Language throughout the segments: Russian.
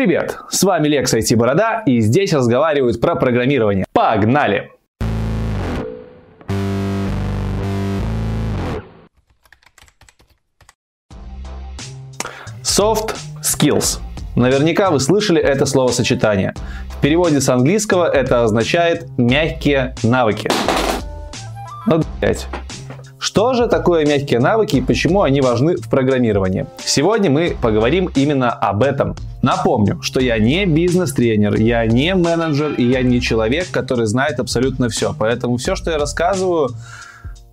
Привет, с вами Лекс IT Борода и здесь разговаривают про программирование. Погнали! Soft Skills. Наверняка вы слышали это словосочетание. В переводе с английского это означает «мягкие навыки». Ну, блять. Что же такое мягкие навыки и почему они важны в программировании? Сегодня мы поговорим именно об этом. Напомню, что я не бизнес-тренер, я не менеджер и я не человек, который знает абсолютно все. Поэтому все, что я рассказываю,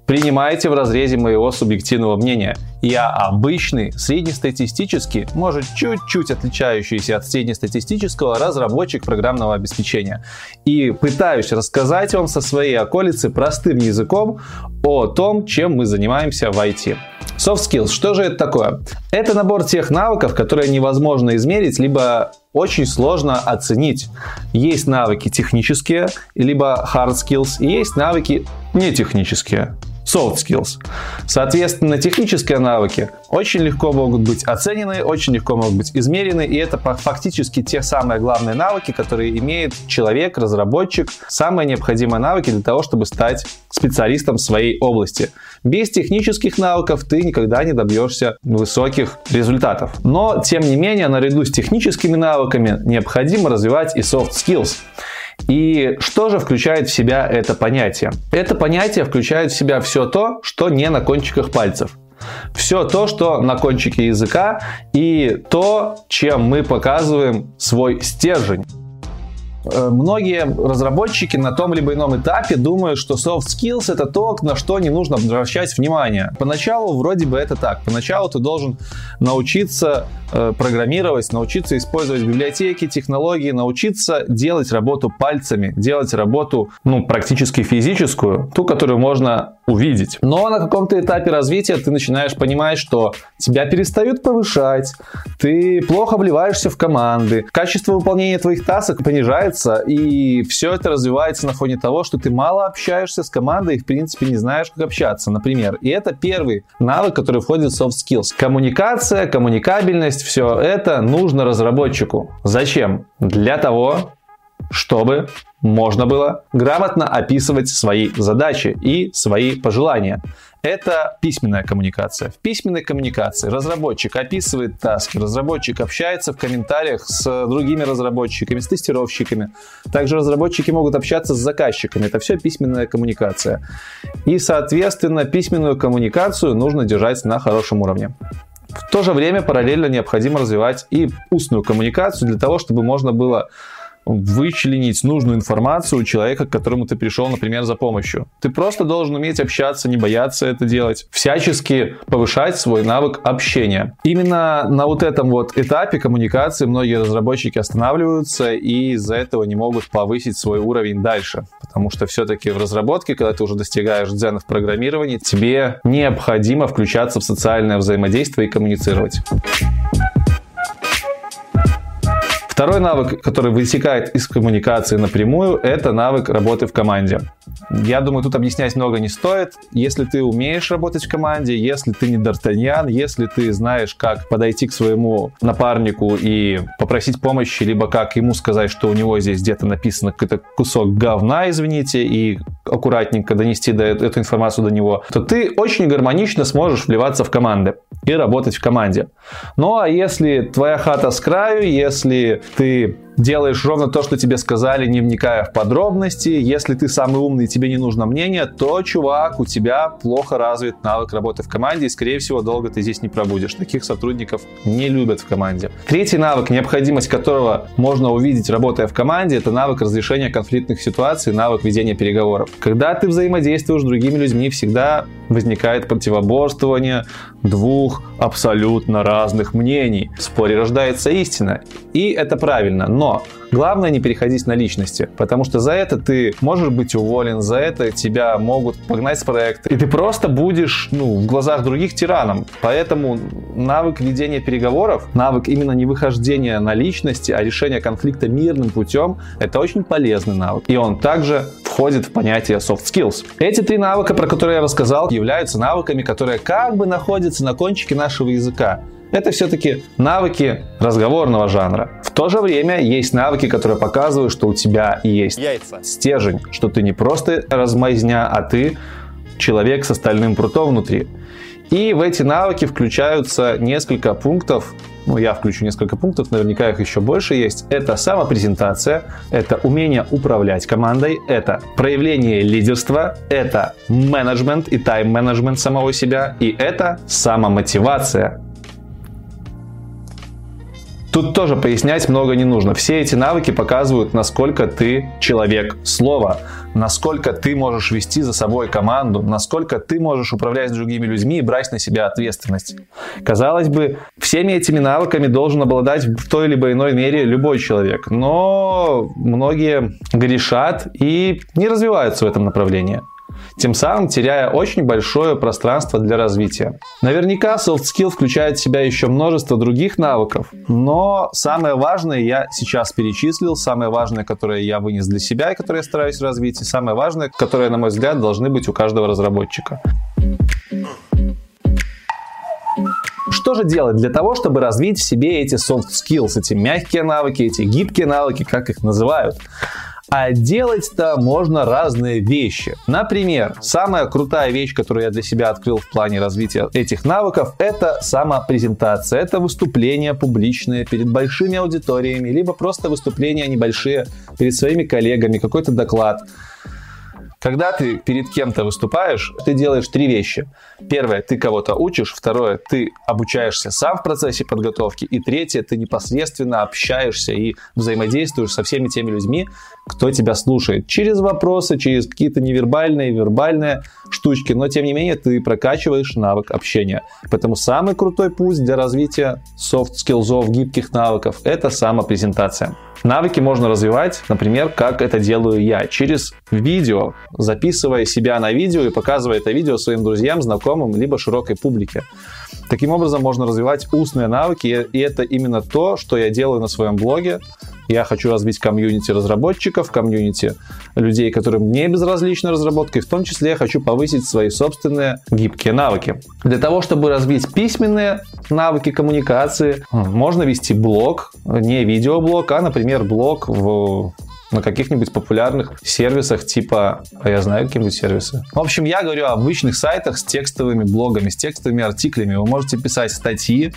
принимайте в разрезе моего субъективного мнения. Я обычный, среднестатистический, может чуть-чуть отличающийся от среднестатистического разработчик программного обеспечения. И пытаюсь рассказать вам со своей околицы простым языком о том, чем мы занимаемся в IT. Soft skills, что же это такое? Это набор тех навыков, которые невозможно измерить, либо очень сложно оценить. Есть навыки технические, либо hard skills, и есть навыки нетехнические soft skills. Соответственно, технические навыки очень легко могут быть оценены, очень легко могут быть измерены, и это фактически те самые главные навыки, которые имеет человек, разработчик, самые необходимые навыки для того, чтобы стать специалистом в своей области. Без технических навыков ты никогда не добьешься высоких результатов. Но, тем не менее, наряду с техническими навыками необходимо развивать и soft skills. И что же включает в себя это понятие? Это понятие включает в себя все то, что не на кончиках пальцев. Все то, что на кончике языка и то, чем мы показываем свой стержень. Э, многие разработчики на том либо ином этапе думают, что soft skills это то, на что не нужно обращать внимание. Поначалу вроде бы это так. Поначалу ты должен научиться э, программировать, научиться использовать библиотеки, технологии, научиться делать работу пальцами, делать работу ну, практически физическую, ту, которую можно увидеть. Но на каком-то этапе развития ты начинаешь понимать, что тебя перестают повышать, ты плохо вливаешься в команды, качество выполнения твоих тасок понижается, и все это развивается на фоне того, что ты мало общаешься с командой и, в принципе, не знаешь, как общаться, например. И это первый навык, который входит в soft skills. Коммуникация, коммуникабельность, все это нужно разработчику. Зачем? Для того, чтобы можно было грамотно описывать свои задачи и свои пожелания. Это письменная коммуникация. В письменной коммуникации разработчик описывает таски, разработчик общается в комментариях с другими разработчиками, с тестировщиками. Также разработчики могут общаться с заказчиками. Это все письменная коммуникация. И, соответственно, письменную коммуникацию нужно держать на хорошем уровне. В то же время параллельно необходимо развивать и устную коммуникацию для того, чтобы можно было вычленить нужную информацию у человека, к которому ты пришел, например, за помощью. Ты просто должен уметь общаться, не бояться это делать, всячески повышать свой навык общения. Именно на вот этом вот этапе коммуникации многие разработчики останавливаются и из-за этого не могут повысить свой уровень дальше. Потому что все-таки в разработке, когда ты уже достигаешь дзена в программировании, тебе необходимо включаться в социальное взаимодействие и коммуницировать. Второй навык, который вытекает из коммуникации напрямую, это навык работы в команде. Я думаю, тут объяснять много не стоит. Если ты умеешь работать в команде, если ты не Д'Артаньян, если ты знаешь, как подойти к своему напарнику и попросить помощи, либо как ему сказать, что у него здесь где-то написано какой-то кусок говна, извините, и аккуратненько донести до, эту информацию до него, то ты очень гармонично сможешь вливаться в команды и работать в команде. Ну а если твоя хата с краю, если ты делаешь ровно то, что тебе сказали, не вникая в подробности. Если ты самый умный, тебе не нужно мнение, то, чувак, у тебя плохо развит навык работы в команде, и, скорее всего, долго ты здесь не пробудешь. Таких сотрудников не любят в команде. Третий навык, необходимость которого можно увидеть, работая в команде, это навык разрешения конфликтных ситуаций, навык ведения переговоров. Когда ты взаимодействуешь с другими людьми, всегда возникает противоборствование двух абсолютно разных мнений. В споре рождается истина. И это правильно. Но но главное не переходить на личности, потому что за это ты можешь быть уволен, за это тебя могут погнать с проекта, и ты просто будешь, ну, в глазах других тираном. Поэтому навык ведения переговоров, навык именно не выхождения на личности, а решения конфликта мирным путем, это очень полезный навык. И он также входит в понятие soft skills. Эти три навыка, про которые я рассказал, являются навыками, которые как бы находятся на кончике нашего языка. Это все-таки навыки разговорного жанра. В то же время есть навыки, которые показывают, что у тебя есть Яйца. стержень, что ты не просто размазня, а ты человек с остальным прутом внутри. И в эти навыки включаются несколько пунктов, ну, я включу несколько пунктов, наверняка их еще больше есть. Это самопрезентация, это умение управлять командой, это проявление лидерства, это менеджмент и тайм-менеджмент самого себя, и это самомотивация. Тут тоже пояснять много не нужно. Все эти навыки показывают, насколько ты человек. Слова, насколько ты можешь вести за собой команду, насколько ты можешь управлять другими людьми и брать на себя ответственность. Казалось бы, всеми этими навыками должен обладать в той либо иной мере любой человек, но многие грешат и не развиваются в этом направлении тем самым теряя очень большое пространство для развития. Наверняка soft skill включает в себя еще множество других навыков, но самое важное я сейчас перечислил, самое важное, которое я вынес для себя и которое я стараюсь развить, и самое важное, которое, на мой взгляд, должны быть у каждого разработчика. Что же делать для того, чтобы развить в себе эти soft skills, эти мягкие навыки, эти гибкие навыки, как их называют? А делать-то можно разные вещи. Например, самая крутая вещь, которую я для себя открыл в плане развития этих навыков, это самопрезентация. Это выступления публичные перед большими аудиториями, либо просто выступления небольшие перед своими коллегами, какой-то доклад. Когда ты перед кем-то выступаешь, ты делаешь три вещи. Первое, ты кого-то учишь. Второе, ты обучаешься сам в процессе подготовки. И третье, ты непосредственно общаешься и взаимодействуешь со всеми теми людьми, кто тебя слушает. Через вопросы, через какие-то невербальные, вербальные штучки. Но, тем не менее, ты прокачиваешь навык общения. Поэтому самый крутой путь для развития софт-скиллзов, гибких навыков – это самопрезентация. Навыки можно развивать, например, как это делаю я, через видео, записывая себя на видео и показывая это видео своим друзьям, знакомым, либо широкой публике. Таким образом можно развивать устные навыки, и это именно то, что я делаю на своем блоге. Я хочу развить комьюнити разработчиков, комьюнити людей, которым не безразлична разработка, и в том числе я хочу повысить свои собственные гибкие навыки. Для того, чтобы развить письменные навыки коммуникации, можно вести блог, не видеоблог, а, например, блог в на каких-нибудь популярных сервисах типа, а я знаю какие-нибудь сервисы. В общем, я говорю о обычных сайтах с текстовыми блогами, с текстовыми артиклями. Вы можете писать статьи,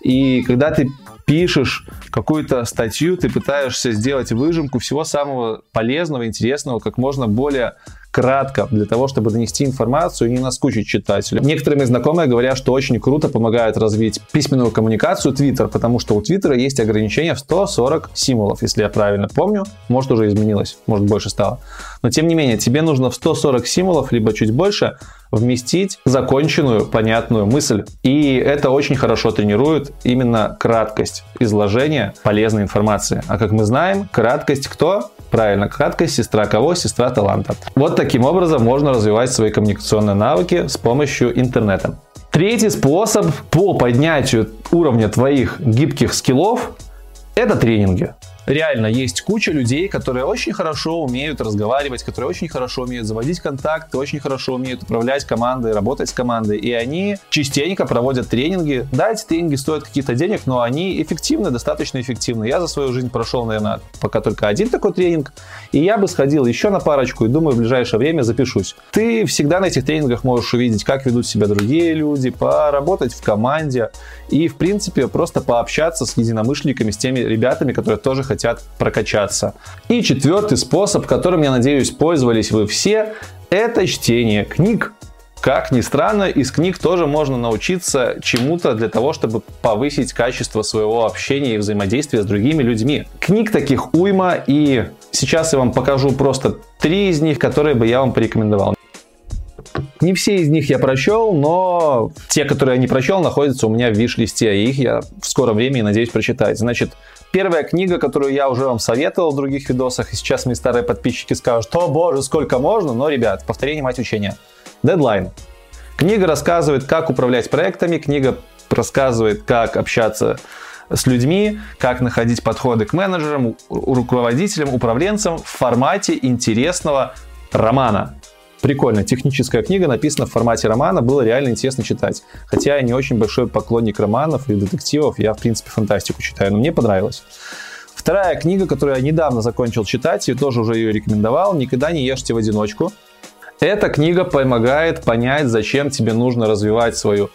и когда ты пишешь какую-то статью, ты пытаешься сделать выжимку всего самого полезного, интересного, как можно более кратко, для того, чтобы донести информацию и не наскучить читателю. Некоторые мои знакомые говорят, что очень круто помогает развить письменную коммуникацию Twitter, потому что у Twitter есть ограничение в 140 символов, если я правильно помню. Может, уже изменилось, может, больше стало. Но, тем не менее, тебе нужно в 140 символов, либо чуть больше, вместить законченную, понятную мысль. И это очень хорошо тренирует именно краткость изложения полезной информации. А как мы знаем, краткость кто? Правильно, краткость сестра кого? Сестра таланта. Вот таким образом можно развивать свои коммуникационные навыки с помощью интернета. Третий способ по поднятию уровня твоих гибких скиллов – это тренинги реально есть куча людей, которые очень хорошо умеют разговаривать, которые очень хорошо умеют заводить контакты, очень хорошо умеют управлять командой, работать с командой. И они частенько проводят тренинги. Да, эти тренинги стоят каких-то денег, но они эффективны, достаточно эффективны. Я за свою жизнь прошел, наверное, пока только один такой тренинг. И я бы сходил еще на парочку и думаю, в ближайшее время запишусь. Ты всегда на этих тренингах можешь увидеть, как ведут себя другие люди, поработать в команде и, в принципе, просто пообщаться с единомышленниками, с теми ребятами, которые тоже хотят прокачаться. И четвертый способ, которым, я надеюсь, пользовались вы все, это чтение книг. Как ни странно, из книг тоже можно научиться чему-то для того, чтобы повысить качество своего общения и взаимодействия с другими людьми. Книг таких уйма, и сейчас я вам покажу просто три из них, которые бы я вам порекомендовал. Не все из них я прочел, но те, которые я не прочел, находятся у меня в виш-листе, и их я в скором времени надеюсь прочитать. Значит, Первая книга, которую я уже вам советовал в других видосах, и сейчас мои старые подписчики скажут, о боже, сколько можно, но, ребят, повторение мать учения. Дедлайн. Книга рассказывает, как управлять проектами, книга рассказывает, как общаться с людьми, как находить подходы к менеджерам, руководителям, управленцам в формате интересного романа. Прикольно. Техническая книга написана в формате романа. Было реально интересно читать. Хотя я не очень большой поклонник романов и детективов. Я, в принципе, фантастику читаю, но мне понравилось. Вторая книга, которую я недавно закончил читать и тоже уже ее рекомендовал, «Никогда не ешьте в одиночку». Эта книга помогает понять, зачем тебе нужно развивать свою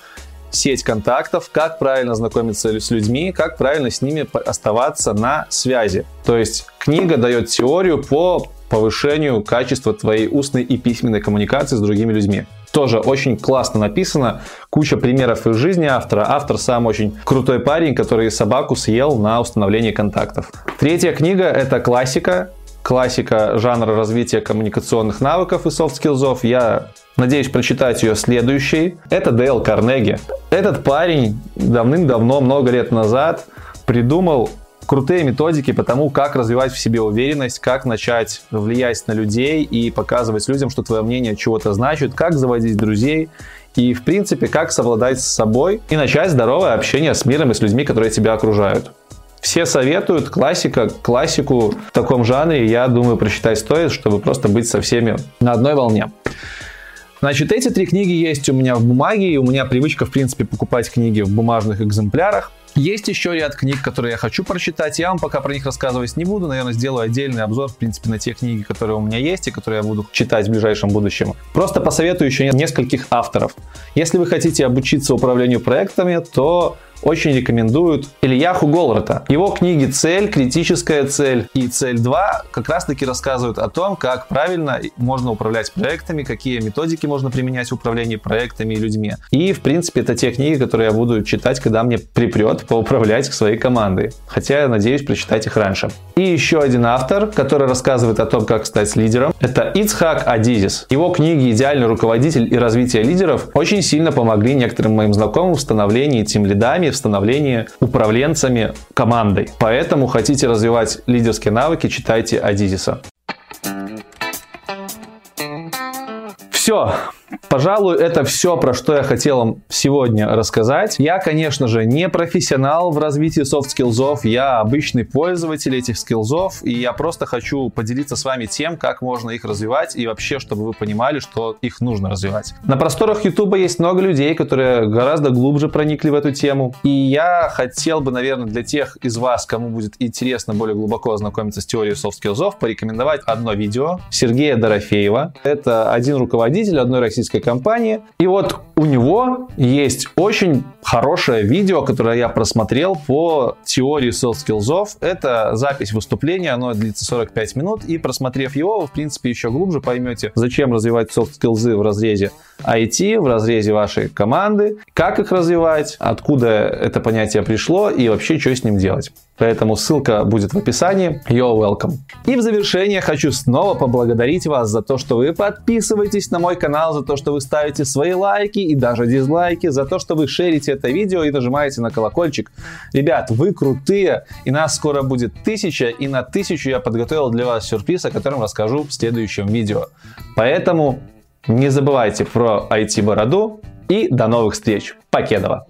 сеть контактов, как правильно знакомиться с людьми, как правильно с ними оставаться на связи. То есть книга дает теорию по повышению качества твоей устной и письменной коммуникации с другими людьми. Тоже очень классно написано, куча примеров из жизни автора. Автор сам очень крутой парень, который собаку съел на установление контактов. Третья книга – это классика, классика жанра развития коммуникационных навыков и софт-скиллзов. Я надеюсь прочитать ее следующей. Это Дейл Карнеги. Этот парень давным-давно, много лет назад, придумал крутые методики по тому, как развивать в себе уверенность, как начать влиять на людей и показывать людям, что твое мнение чего-то значит, как заводить друзей и, в принципе, как совладать с собой и начать здоровое общение с миром и с людьми, которые тебя окружают. Все советуют классика, классику в таком жанре, я думаю, прочитать стоит, чтобы просто быть со всеми на одной волне. Значит, эти три книги есть у меня в бумаге, и у меня привычка, в принципе, покупать книги в бумажных экземплярах. Есть еще ряд книг, которые я хочу прочитать. Я вам пока про них рассказывать не буду. Наверное, сделаю отдельный обзор, в принципе, на те книги, которые у меня есть и которые я буду читать в ближайшем будущем. Просто посоветую еще нескольких авторов. Если вы хотите обучиться управлению проектами, то очень рекомендуют Ильяху Голрата. Его книги «Цель», «Критическая цель» и «Цель 2» как раз-таки рассказывают о том, как правильно можно управлять проектами, какие методики можно применять в управлении проектами и людьми. И, в принципе, это те книги, которые я буду читать, когда мне припрет поуправлять своей командой. Хотя я надеюсь прочитать их раньше. И еще один автор, который рассказывает о том, как стать лидером, это Ицхак Адизис. Его книги «Идеальный руководитель» и «Развитие лидеров» очень сильно помогли некоторым моим знакомым в становлении тем лидами в становлении управленцами командой. Поэтому хотите развивать лидерские навыки, читайте Адизиса. Все, Пожалуй, это все, про что я хотел вам сегодня рассказать. Я, конечно же, не профессионал в развитии soft skills ов, я обычный пользователь этих skills ов, и я просто хочу поделиться с вами тем, как можно их развивать, и вообще, чтобы вы понимали, что их нужно развивать. На просторах YouTube есть много людей, которые гораздо глубже проникли в эту тему, и я хотел бы, наверное, для тех из вас, кому будет интересно более глубоко ознакомиться с теорией soft skills ов, порекомендовать одно видео Сергея Дорофеева. Это один руководитель одной российской компании. И вот у него есть очень хорошее видео, которое я просмотрел по теории soft skills. Это запись выступления, оно длится 45 минут, и просмотрев его, вы, в принципе, еще глубже поймете, зачем развивать soft skills в разрезе IT, в разрезе вашей команды, как их развивать, откуда это понятие пришло и вообще, что с ним делать. Поэтому ссылка будет в описании. You're welcome. И в завершение хочу снова поблагодарить вас за то, что вы подписываетесь на мой канал, за то, что вы ставите свои лайки и даже дизлайки, за то, что вы шерите это видео и нажимаете на колокольчик. Ребят, вы крутые, и нас скоро будет тысяча, и на тысячу я подготовил для вас сюрприз, о котором расскажу в следующем видео. Поэтому не забывайте про IT-бороду и до новых встреч. Покедова!